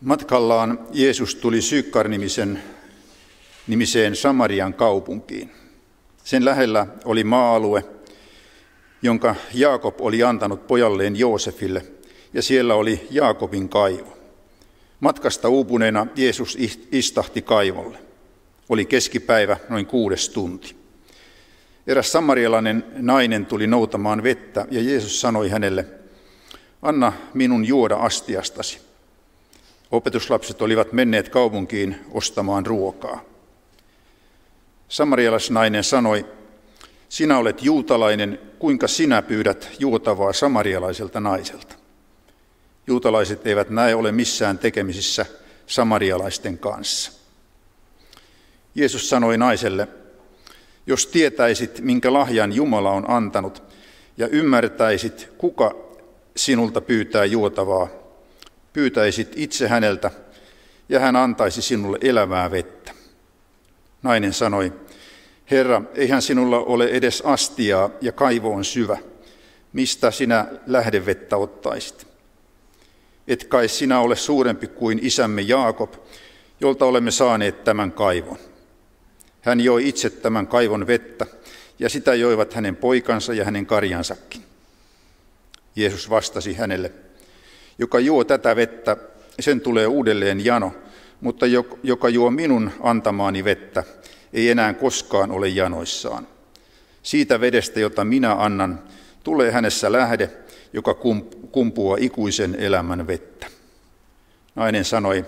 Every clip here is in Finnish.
Matkallaan Jeesus tuli Sykkar-nimisen nimiseen Samarian kaupunkiin. Sen lähellä oli maa-alue, jonka Jaakob oli antanut pojalleen Joosefille, ja siellä oli Jaakobin kaivo. Matkasta uupuneena Jeesus istahti kaivolle. Oli keskipäivä, noin kuudes tunti. Eräs samarialainen nainen tuli noutamaan vettä, ja Jeesus sanoi hänelle, anna minun juoda astiastasi. Opetuslapset olivat menneet kaupunkiin ostamaan ruokaa. Samarialaisnainen sanoi, sinä olet juutalainen, kuinka sinä pyydät juotavaa samarialaiselta naiselta? Juutalaiset eivät näe ole missään tekemisissä samarialaisten kanssa. Jeesus sanoi naiselle, jos tietäisit, minkä lahjan Jumala on antanut, ja ymmärtäisit, kuka sinulta pyytää juotavaa, pyytäisit itse häneltä, ja hän antaisi sinulle elävää vettä. Nainen sanoi, Herra, eihän sinulla ole edes astiaa ja kaivo on syvä. Mistä sinä lähdevettä ottaisit? Et kai sinä ole suurempi kuin isämme Jaakob, jolta olemme saaneet tämän kaivon. Hän joi itse tämän kaivon vettä, ja sitä joivat hänen poikansa ja hänen karjansakin. Jeesus vastasi hänelle, joka juo tätä vettä, sen tulee uudelleen jano, mutta joka juo minun antamaani vettä, ei enää koskaan ole janoissaan. Siitä vedestä, jota minä annan, tulee hänessä lähde, joka kumpuaa ikuisen elämän vettä. Nainen sanoi,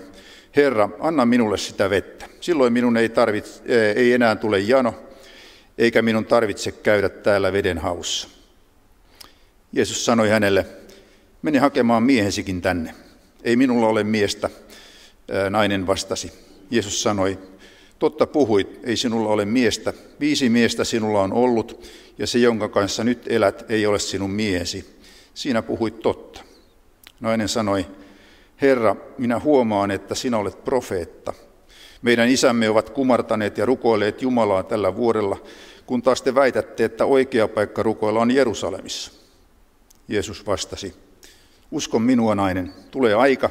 Herra, anna minulle sitä vettä. Silloin minun ei, tarvitse, ei enää tule jano, eikä minun tarvitse käydä täällä veden haussa. Jeesus sanoi hänelle, mene hakemaan miehesikin tänne. Ei minulla ole miestä, nainen vastasi. Jeesus sanoi, totta puhuit, ei sinulla ole miestä. Viisi miestä sinulla on ollut, ja se, jonka kanssa nyt elät, ei ole sinun miehesi. Siinä puhuit totta. Nainen sanoi, Herra, minä huomaan, että sinä olet profeetta. Meidän isämme ovat kumartaneet ja rukoilleet Jumalaa tällä vuodella, kun taas te väitätte, että oikea paikka rukoilla on Jerusalemissa. Jeesus vastasi, uskon minua nainen, tulee aika,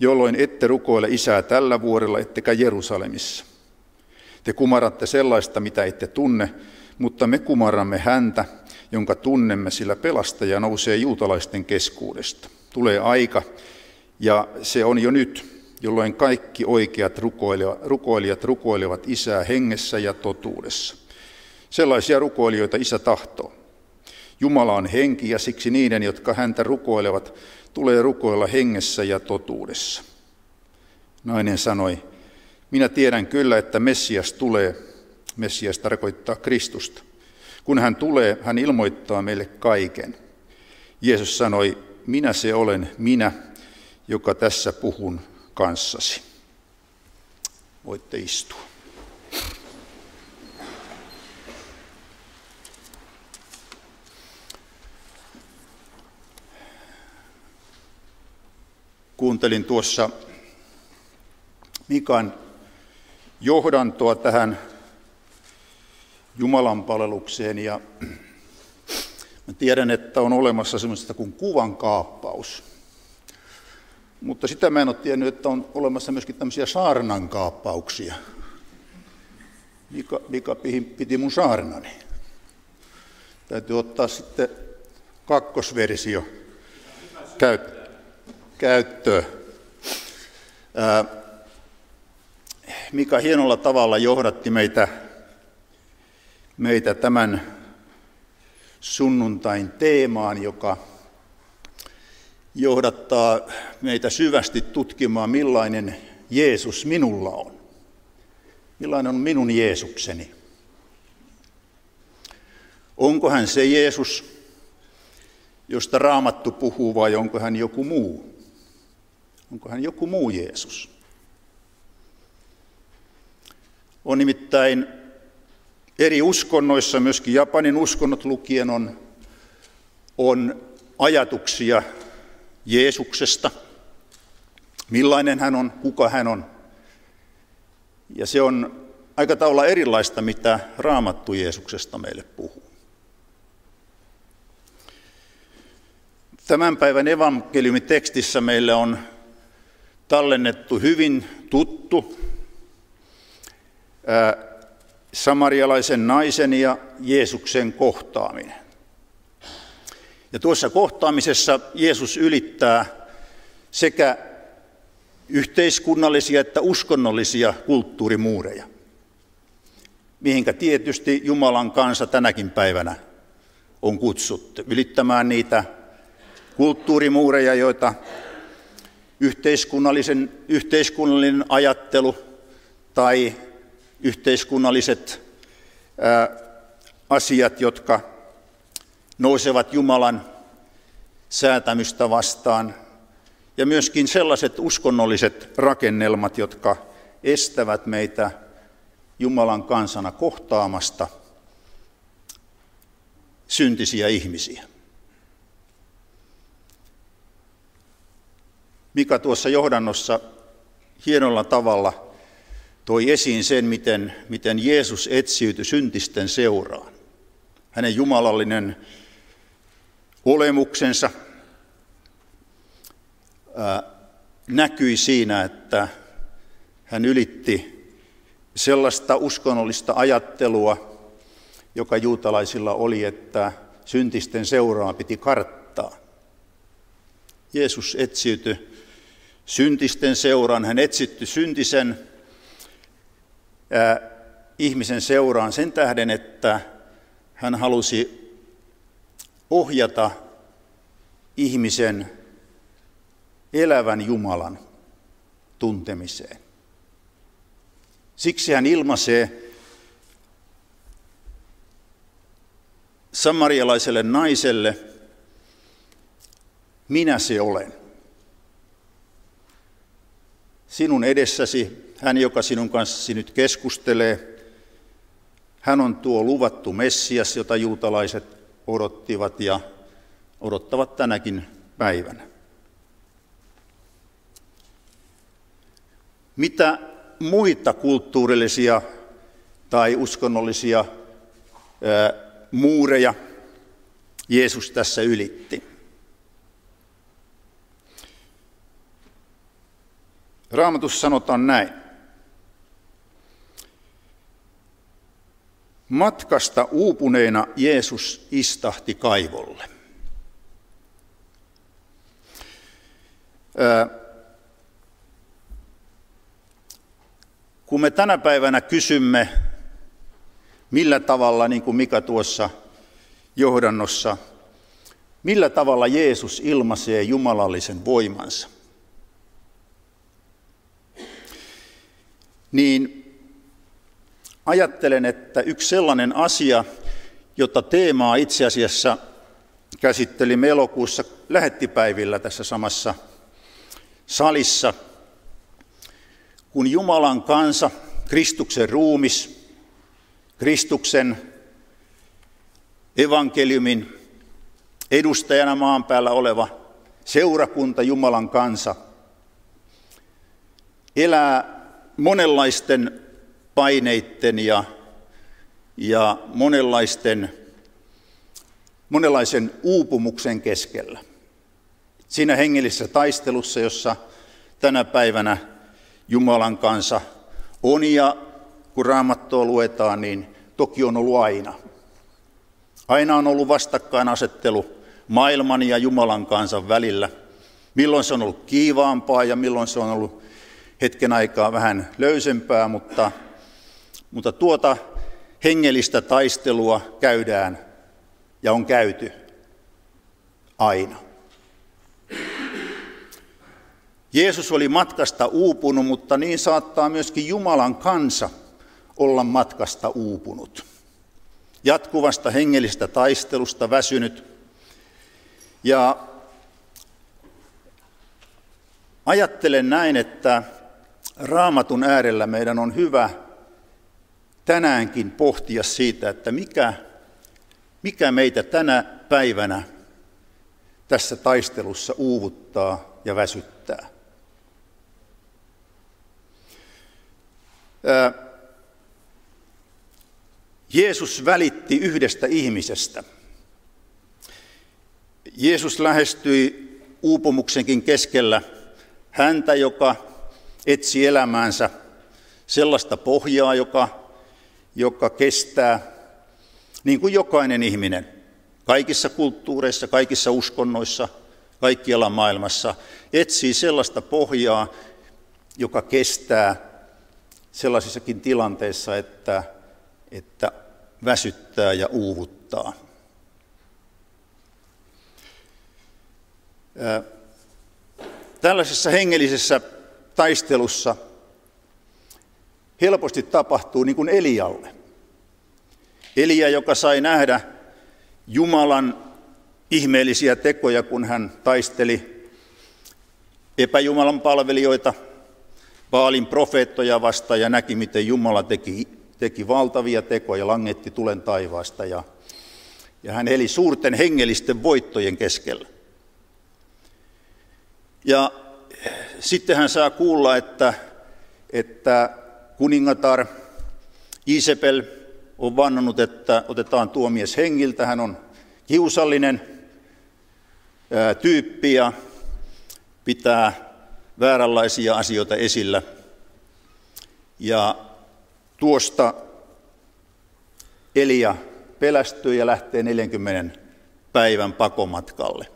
jolloin ette rukoile isää tällä vuodella, ettekä Jerusalemissa. Te kumaratte sellaista, mitä ette tunne, mutta me kumarramme häntä, jonka tunnemme, sillä pelastaja nousee juutalaisten keskuudesta. Tulee aika, ja se on jo nyt, jolloin kaikki oikeat rukoilijat rukoilevat isää hengessä ja totuudessa. Sellaisia rukoilijoita isä tahtoo. Jumala on henki ja siksi niiden, jotka häntä rukoilevat, tulee rukoilla hengessä ja totuudessa. Nainen sanoi, minä tiedän kyllä, että Messias tulee. Messias tarkoittaa Kristusta. Kun hän tulee, hän ilmoittaa meille kaiken. Jeesus sanoi, minä se olen, minä, joka tässä puhun kanssasi. Voitte istua. Kuuntelin tuossa Mikan johdantoa tähän Jumalan palvelukseen ja mä tiedän, että on olemassa semmoista kuin kuvan kaappaus. Mutta sitä mä en ole tiennyt, että on olemassa myöskin tämmöisiä saarnankaappauksia. Mika, Mika piti mun saarnani. Täytyy ottaa sitten kakkosversio käyttöön. Mika hienolla tavalla johdatti meitä, meitä tämän sunnuntain teemaan, joka johdattaa meitä syvästi tutkimaan, millainen Jeesus minulla on. Millainen on minun Jeesukseni? Onko hän se Jeesus, josta raamattu puhuu, vai onko hän joku muu? Onko hän joku muu Jeesus? On nimittäin eri uskonnoissa, myöskin Japanin uskonnot lukien, on, on ajatuksia Jeesuksesta, millainen hän on, kuka hän on. Ja se on aika tavalla erilaista, mitä Raamattu Jeesuksesta meille puhuu. Tämän päivän evankeliumitekstissä meille on tallennettu hyvin tuttu samarialaisen naisen ja Jeesuksen kohtaaminen. Ja tuossa kohtaamisessa Jeesus ylittää sekä yhteiskunnallisia että uskonnollisia kulttuurimuureja, mihinkä tietysti Jumalan kansa tänäkin päivänä on kutsuttu ylittämään niitä kulttuurimuureja, joita yhteiskunnallisen, yhteiskunnallinen ajattelu tai yhteiskunnalliset ää, asiat, jotka nousevat Jumalan säätämystä vastaan, ja myöskin sellaiset uskonnolliset rakennelmat, jotka estävät meitä Jumalan kansana kohtaamasta syntisiä ihmisiä. Mika tuossa johdannossa hienolla tavalla toi esiin sen, miten, miten Jeesus etsiytyi syntisten seuraan. Hänen jumalallinen olemuksensa ää, näkyi siinä, että hän ylitti sellaista uskonnollista ajattelua, joka juutalaisilla oli, että syntisten seuraa piti karttaa. Jeesus etsiytyi syntisten seuraan, hän etsitty syntisen ää, ihmisen seuraan sen tähden, että hän halusi ohjata ihmisen elävän Jumalan tuntemiseen. Siksi hän ilmaisee samarialaiselle naiselle, minä se olen. Sinun edessäsi, hän joka sinun kanssasi nyt keskustelee, hän on tuo luvattu Messias, jota juutalaiset odottivat ja odottavat tänäkin päivänä. Mitä muita kulttuurillisia tai uskonnollisia ää, muureja Jeesus tässä ylitti? Raamatussa sanotaan näin. Matkasta uupuneena Jeesus istahti kaivolle. Kun me tänä päivänä kysymme, millä tavalla, niin kuin Mika tuossa johdannossa, millä tavalla Jeesus ilmaisee jumalallisen voimansa, niin ajattelen, että yksi sellainen asia, jota teemaa itse asiassa käsittelimme elokuussa lähettipäivillä tässä samassa salissa, kun Jumalan kansa, Kristuksen ruumis, Kristuksen evankeliumin edustajana maan päällä oleva seurakunta, Jumalan kansa, elää monenlaisten paineiden ja, ja monenlaisten, monenlaisen uupumuksen keskellä. Siinä hengellisessä taistelussa, jossa tänä päivänä Jumalan kanssa on ja kun raamattoa luetaan, niin toki on ollut aina. Aina on ollut vastakkainasettelu maailman ja Jumalan kansan välillä. Milloin se on ollut kiivaampaa ja milloin se on ollut hetken aikaa vähän löysempää, mutta, mutta tuota hengellistä taistelua käydään ja on käyty aina. Jeesus oli matkasta uupunut, mutta niin saattaa myöskin Jumalan kansa olla matkasta uupunut. Jatkuvasta hengellistä taistelusta väsynyt. Ja ajattelen näin, että raamatun äärellä meidän on hyvä tänäänkin pohtia siitä, että mikä, mikä meitä tänä päivänä tässä taistelussa uuvuttaa ja väsyttää. Jeesus välitti yhdestä ihmisestä. Jeesus lähestyi uupumuksenkin keskellä häntä, joka etsi elämäänsä sellaista pohjaa, joka, joka kestää niin kuin jokainen ihminen kaikissa kulttuureissa, kaikissa uskonnoissa, kaikkialla maailmassa etsii sellaista pohjaa, joka kestää sellaisissakin tilanteissa, että, että väsyttää ja uuvuttaa. Tällaisessa hengellisessä taistelussa helposti tapahtuu niin kuin Elialle. Elia, joka sai nähdä Jumalan ihmeellisiä tekoja, kun hän taisteli epäjumalan palvelijoita, Baalin profeettoja vastaan ja näki, miten Jumala teki, teki valtavia tekoja, langetti tulen taivaasta ja, ja hän eli suurten hengellisten voittojen keskellä. Ja sitten hän saa kuulla, että, että kuningatar Isabel on vannonut, että otetaan tuo mies hengiltä. Hän on kiusallinen ää, tyyppi ja pitää vääränlaisia asioita esillä. Ja tuosta Elia pelästyy ja lähtee 40 päivän pakomatkalle,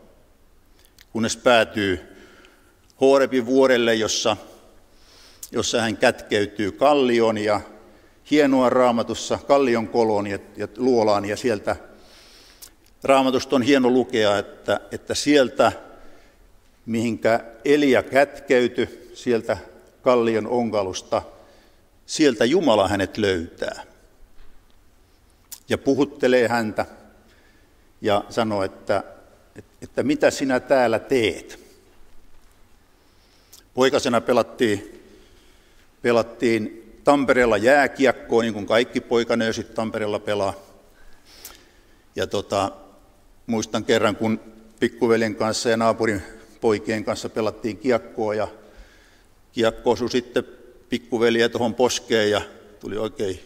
kunnes päätyy Horebin vuorelle, jossa, jossa hän kätkeytyy kallioon ja hienoa raamatussa kallion koloon ja, ja luolaan ja sieltä raamatusta on hieno lukea, että, että sieltä mihinkä Elia kätkeytyi, sieltä kallion onkalusta, sieltä Jumala hänet löytää ja puhuttelee häntä ja sanoo, että, että mitä sinä täällä teet. Poikasena pelattiin, pelattiin Tampereella jääkiekkoa, niin kuin kaikki poikanöösit Tampereella pelaa. Ja tota, muistan kerran, kun pikkuveljen kanssa ja naapurin poikien kanssa pelattiin kiekkoa ja kiekko osui sitten pikkuveliä tuohon poskeen ja tuli oikein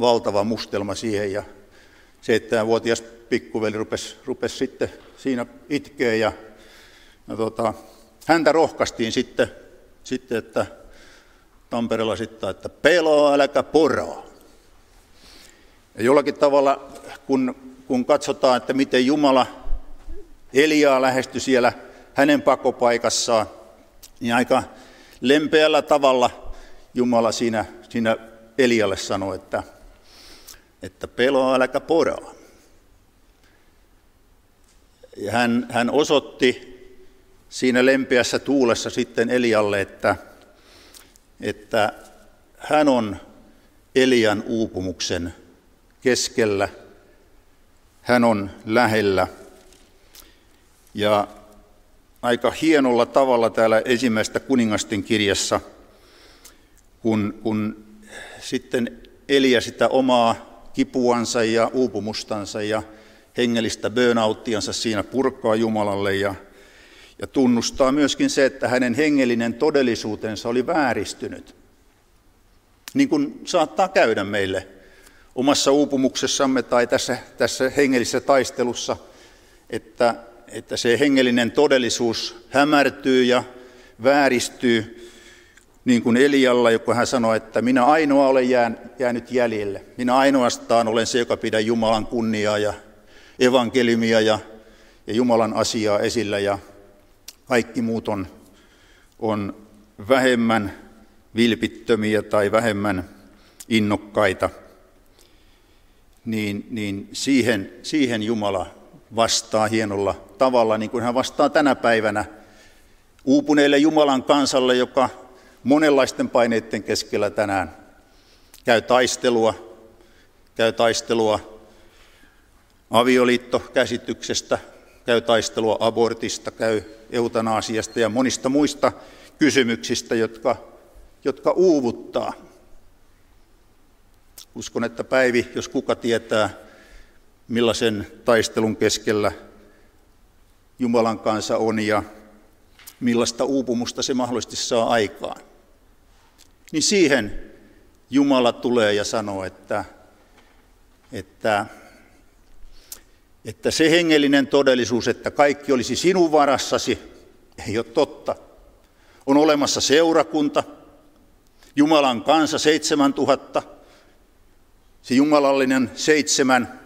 valtava mustelma siihen ja seitsemänvuotias pikkuveli rupesi, rupesi sitten siinä itkeä ja, ja tota, häntä rohkaistiin sitten, sitten että Tampereella sitten, että peloa, äläkä poraa. Ja jollakin tavalla, kun, kun katsotaan, että miten Jumala Eliaa lähestyi siellä hänen pakopaikassaan, niin aika lempeällä tavalla Jumala siinä, siinä Elialle sanoi, että, että peloa, äläkä poraa. Ja hän, hän osoitti siinä lempeässä tuulessa sitten Elialle, että, että hän on Elian uupumuksen keskellä, hän on lähellä. Ja aika hienolla tavalla täällä ensimmäistä kuningasten kirjassa, kun, kun sitten Elia sitä omaa kipuansa ja uupumustansa ja hengellistä burnouttiansa siinä purkaa Jumalalle ja ja tunnustaa myöskin se, että hänen hengellinen todellisuutensa oli vääristynyt. Niin kuin saattaa käydä meille omassa uupumuksessamme tai tässä, tässä hengellisessä taistelussa, että, että se hengellinen todellisuus hämärtyy ja vääristyy, niin kuin Elialla, joka hän sanoi, että minä ainoa olen jäänyt jäljelle. Minä ainoastaan olen se, joka pidän Jumalan kunniaa ja evankeliumia ja, ja Jumalan asiaa esillä. Ja kaikki muut on, on vähemmän vilpittömiä tai vähemmän innokkaita, niin, niin siihen, siihen Jumala vastaa hienolla tavalla, niin kuin hän vastaa tänä päivänä uupuneelle Jumalan kansalle, joka monenlaisten paineiden keskellä tänään käy taistelua, käy taistelua avioliittokäsityksestä, käy taistelua abortista, käy eutanasiasta ja monista muista kysymyksistä, jotka, jotka uuvuttaa. Uskon, että Päivi, jos kuka tietää, millaisen taistelun keskellä Jumalan kanssa on ja millaista uupumusta se mahdollisesti saa aikaan, niin siihen Jumala tulee ja sanoo, että, että että se hengellinen todellisuus, että kaikki olisi sinun varassasi, ei ole totta. On olemassa seurakunta, Jumalan kansa 7000, se jumalallinen seitsemän,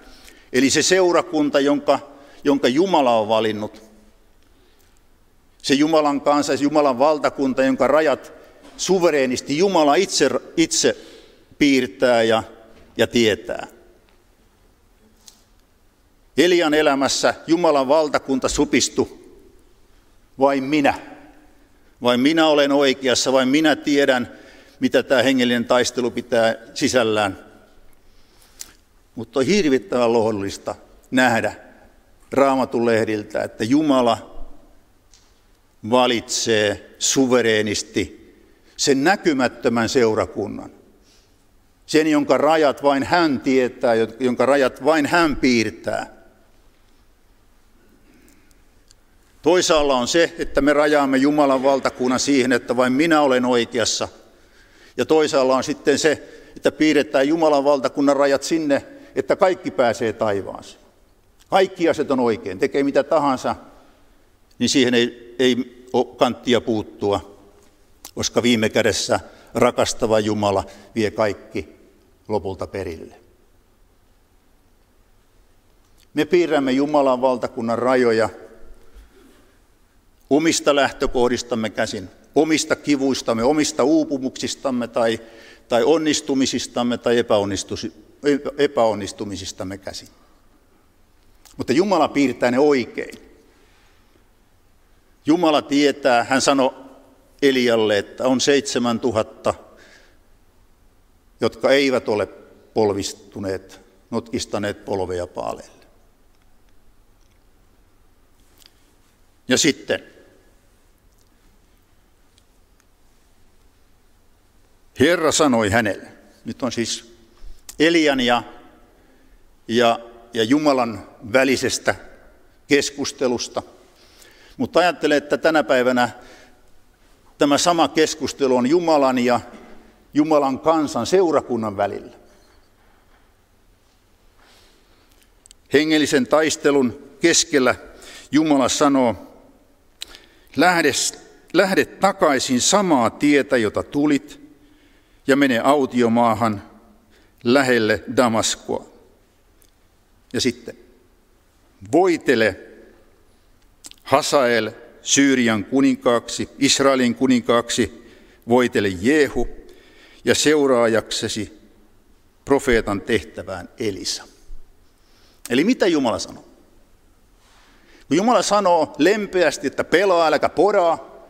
eli se seurakunta, jonka, jonka Jumala on valinnut. Se Jumalan kansa, se Jumalan valtakunta, jonka rajat suvereenisti Jumala itse, itse piirtää ja, ja tietää. Elian elämässä Jumalan valtakunta supistui. Vain minä. Vain minä olen oikeassa, vain minä tiedän, mitä tämä hengellinen taistelu pitää sisällään. Mutta on hirvittävän lohdullista nähdä raamatun lehdiltä, että Jumala valitsee suvereenisti sen näkymättömän seurakunnan. Sen, jonka rajat vain hän tietää, jonka rajat vain hän piirtää. Toisaalla on se, että me rajaamme Jumalan valtakunnan siihen, että vain minä olen oikeassa. Ja toisaalla on sitten se, että piirretään Jumalan valtakunnan rajat sinne, että kaikki pääsee taivaaseen. Kaikki asiat on oikein, tekee mitä tahansa, niin siihen ei, ei ole kanttia puuttua, koska viime kädessä rakastava Jumala vie kaikki lopulta perille. Me piirrämme Jumalan valtakunnan rajoja omista lähtökohdistamme käsin, omista kivuistamme, omista uupumuksistamme tai, tai onnistumisistamme tai epäonnistumisistamme käsin. Mutta Jumala piirtää ne oikein. Jumala tietää, hän sanoi Elialle, että on seitsemän tuhatta, jotka eivät ole polvistuneet, notkistaneet polveja paaleille. Ja sitten Herra sanoi hänelle, nyt on siis Elian ja, ja, ja Jumalan välisestä keskustelusta, mutta ajattelen, että tänä päivänä tämä sama keskustelu on Jumalan ja Jumalan kansan seurakunnan välillä. Hengellisen taistelun keskellä Jumala sanoo, lähde, lähde takaisin samaa tietä, jota tulit, ja mene autiomaahan lähelle Damaskoa. Ja sitten voitele Hasael Syyrian kuninkaaksi, Israelin kuninkaaksi, voitele Jehu ja seuraajaksesi profeetan tehtävään Elisa. Eli mitä Jumala sanoo? Kun Jumala sanoo lempeästi, että pelaa, äläkä poraa,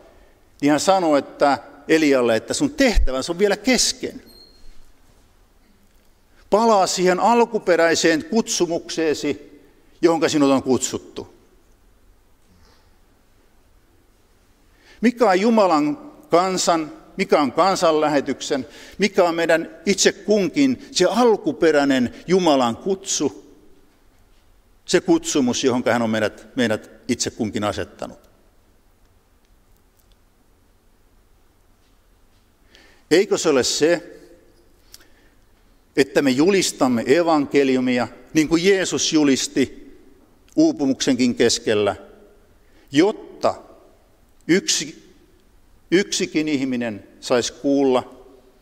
niin hän sanoo, että Elialle, että sun tehtävänsä on vielä kesken. Palaa siihen alkuperäiseen kutsumukseesi, jonka sinut on kutsuttu. Mikä on Jumalan kansan, mikä on kansanlähetyksen, mikä on meidän itse kunkin se alkuperäinen Jumalan kutsu, se kutsumus, johon hän on meidät, meidät itse kunkin asettanut. Eikö se ole se, että me julistamme evankeliumia, niin kuin Jeesus julisti uupumuksenkin keskellä, jotta yksi, yksikin ihminen saisi kuulla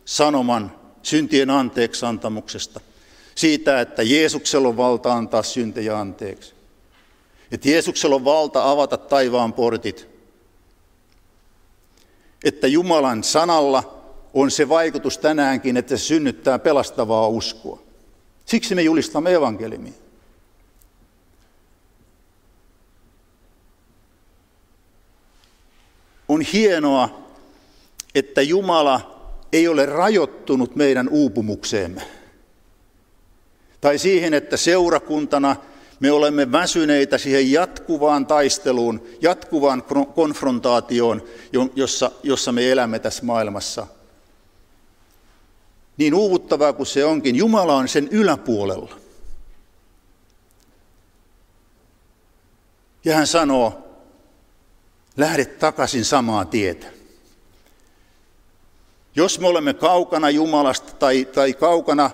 sanoman syntien anteeksi antamuksesta, siitä, että Jeesuksella on valta antaa syntejä anteeksi. Että Jeesuksella on valta avata taivaan portit. Että Jumalan sanalla on se vaikutus tänäänkin, että se synnyttää pelastavaa uskoa. Siksi me julistamme evankeliumia. On hienoa, että Jumala ei ole rajoittunut meidän uupumukseemme. Tai siihen, että seurakuntana me olemme väsyneitä siihen jatkuvaan taisteluun, jatkuvaan konfrontaatioon, jossa, jossa me elämme tässä maailmassa – niin uuvuttavaa kuin se onkin, Jumala on sen yläpuolella. Ja hän sanoo, lähde takaisin samaa tietä. Jos me olemme kaukana Jumalasta tai, tai kaukana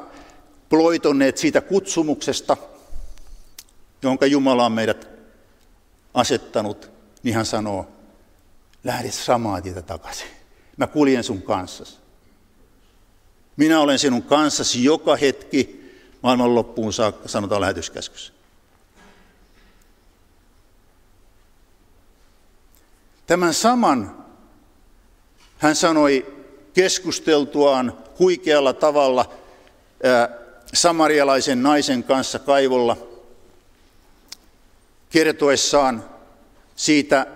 ploitonneet siitä kutsumuksesta, jonka Jumala on meidät asettanut, niin hän sanoo, lähde samaa tietä takaisin. Mä kuljen sun kanssasi. Minä olen sinun kanssasi joka hetki maailman loppuun saakka, sanotaan lähetyskäskyssä. Tämän saman hän sanoi keskusteltuaan huikealla tavalla samarialaisen naisen kanssa kaivolla, kertoessaan siitä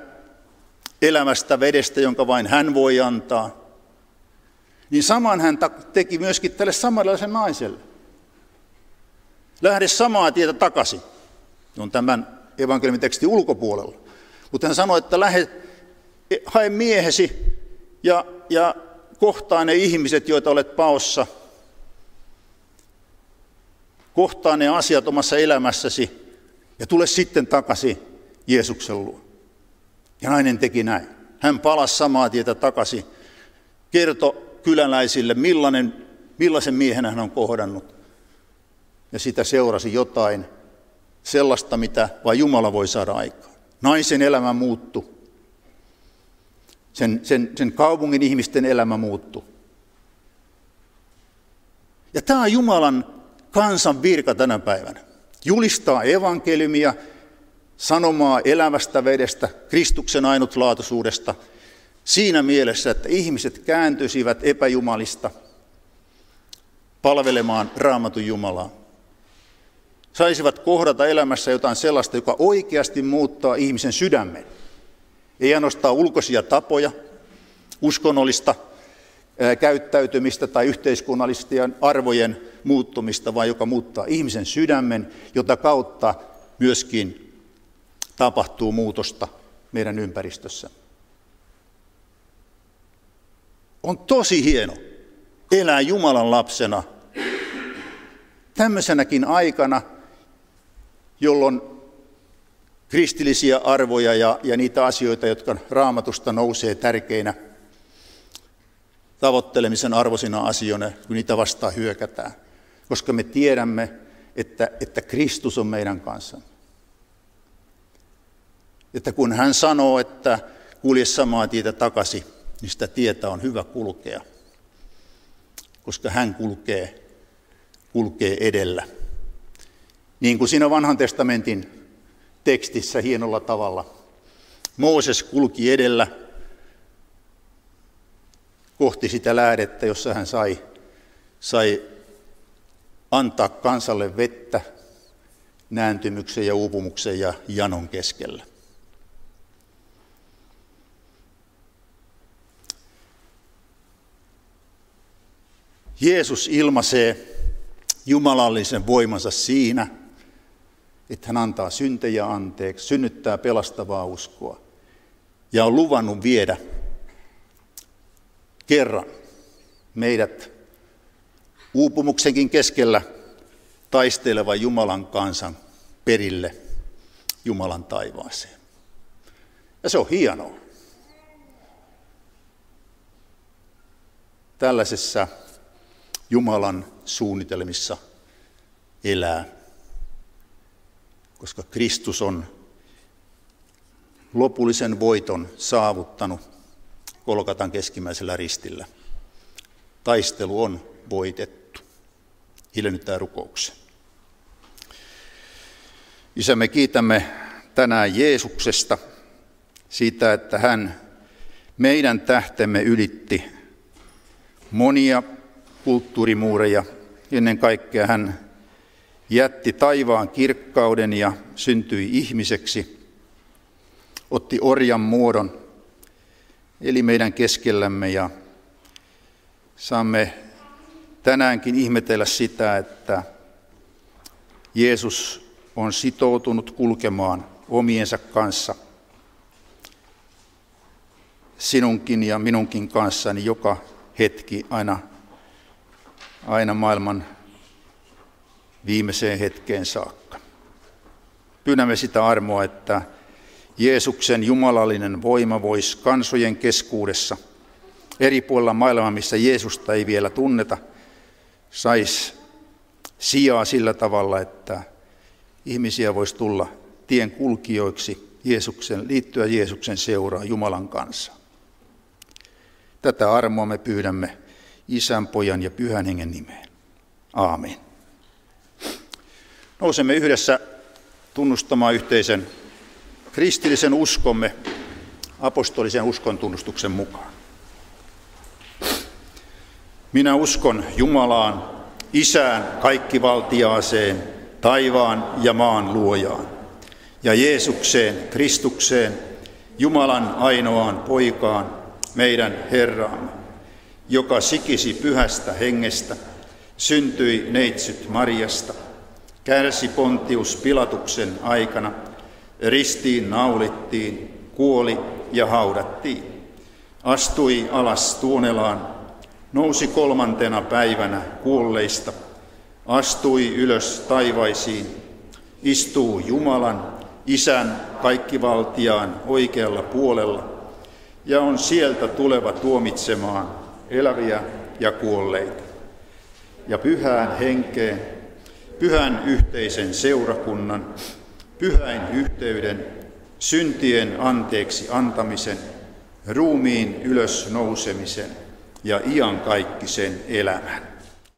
elämästä vedestä, jonka vain hän voi antaa. Niin saman hän teki myöskin tälle samarialaisen naiselle. Lähde samaa tietä takaisin. On tämän evankeliumitekstin ulkopuolella. Mutta hän sanoi, että lähde, hae miehesi ja, ja kohtaa ne ihmiset, joita olet paossa. Kohtaa ne asiat omassa elämässäsi ja tule sitten takaisin Jeesuksen luo. Ja nainen teki näin. Hän palasi samaa tietä takaisin, kertoi kyläläisille, millainen, millaisen miehen hän on kohdannut. Ja sitä seurasi jotain sellaista, mitä vain Jumala voi saada aikaan. Naisen elämä muuttui. Sen, sen, sen kaupungin ihmisten elämä muuttui. Ja tämä on Jumalan kansan virka tänä päivänä. Julistaa evankeliumia, sanomaa elävästä vedestä, Kristuksen ainutlaatuisuudesta, siinä mielessä, että ihmiset kääntyisivät epäjumalista palvelemaan raamatun Jumalaa. Saisivat kohdata elämässä jotain sellaista, joka oikeasti muuttaa ihmisen sydämen. Ei ainoastaan ulkoisia tapoja, uskonnollista käyttäytymistä tai yhteiskunnallisten arvojen muuttumista, vaan joka muuttaa ihmisen sydämen, jota kautta myöskin tapahtuu muutosta meidän ympäristössä. On tosi hieno elää Jumalan lapsena tämmöisenäkin aikana, jolloin kristillisiä arvoja ja, ja niitä asioita, jotka raamatusta nousee tärkeinä tavoittelemisen arvoisina asioina, kun niitä vastaan hyökätään. Koska me tiedämme, että, että Kristus on meidän kanssamme. Että kun hän sanoo, että kulje samaa tietä takaisin, niin sitä tietä on hyvä kulkea, koska hän kulkee, kulkee edellä. Niin kuin siinä vanhan testamentin tekstissä hienolla tavalla. Mooses kulki edellä kohti sitä lähdettä, jossa hän sai, sai antaa kansalle vettä nääntymyksen ja uupumuksen ja janon keskellä. Jeesus ilmaisee jumalallisen voimansa siinä, että hän antaa syntejä anteeksi, synnyttää pelastavaa uskoa ja on luvannut viedä kerran meidät uupumuksenkin keskellä taistelevan Jumalan kansan perille Jumalan taivaaseen. Ja se on hienoa. Tällaisessa Jumalan suunnitelmissa elää, koska Kristus on lopullisen voiton saavuttanut Kolkatan keskimmäisellä ristillä. Taistelu on voitettu. Hiljennytään rukouksen. Isä, me kiitämme tänään Jeesuksesta siitä, että hän meidän tähtemme ylitti monia kulttuurimuureja. Ennen kaikkea hän jätti taivaan kirkkauden ja syntyi ihmiseksi, otti orjan muodon, eli meidän keskellämme ja saamme tänäänkin ihmetellä sitä, että Jeesus on sitoutunut kulkemaan omiensa kanssa sinunkin ja minunkin kanssani joka hetki aina aina maailman viimeiseen hetkeen saakka. Pyydämme sitä armoa, että Jeesuksen jumalallinen voima voisi kansojen keskuudessa eri puolilla maailmaa, missä Jeesusta ei vielä tunneta, saisi sijaa sillä tavalla, että ihmisiä voisi tulla tien kulkijoiksi Jeesuksen, liittyä Jeesuksen seuraan Jumalan kanssa. Tätä armoa me pyydämme Isän, Pojan ja Pyhän Hengen nimeen. Aamen. Nousemme yhdessä tunnustamaan yhteisen kristillisen uskomme apostolisen uskon tunnustuksen mukaan. Minä uskon Jumalaan, Isään kaikkivaltiaaseen, taivaan ja maan luojaan, ja Jeesukseen, Kristukseen, Jumalan ainoaan poikaan, meidän Herraamme, joka sikisi pyhästä hengestä, syntyi neitsyt Marjasta, kärsi Pontius Pilatuksen aikana, ristiin naulittiin, kuoli ja haudattiin, astui alas Tuonelaan, nousi kolmantena päivänä kuolleista, astui ylös taivaisiin, istuu Jumalan, Isän kaikkivaltiaan oikealla puolella ja on sieltä tuleva tuomitsemaan eläviä ja kuolleita. Ja pyhään henkeen, pyhän yhteisen seurakunnan, pyhäin yhteyden, syntien anteeksi antamisen, ruumiin ylös nousemisen ja iankaikkisen elämän.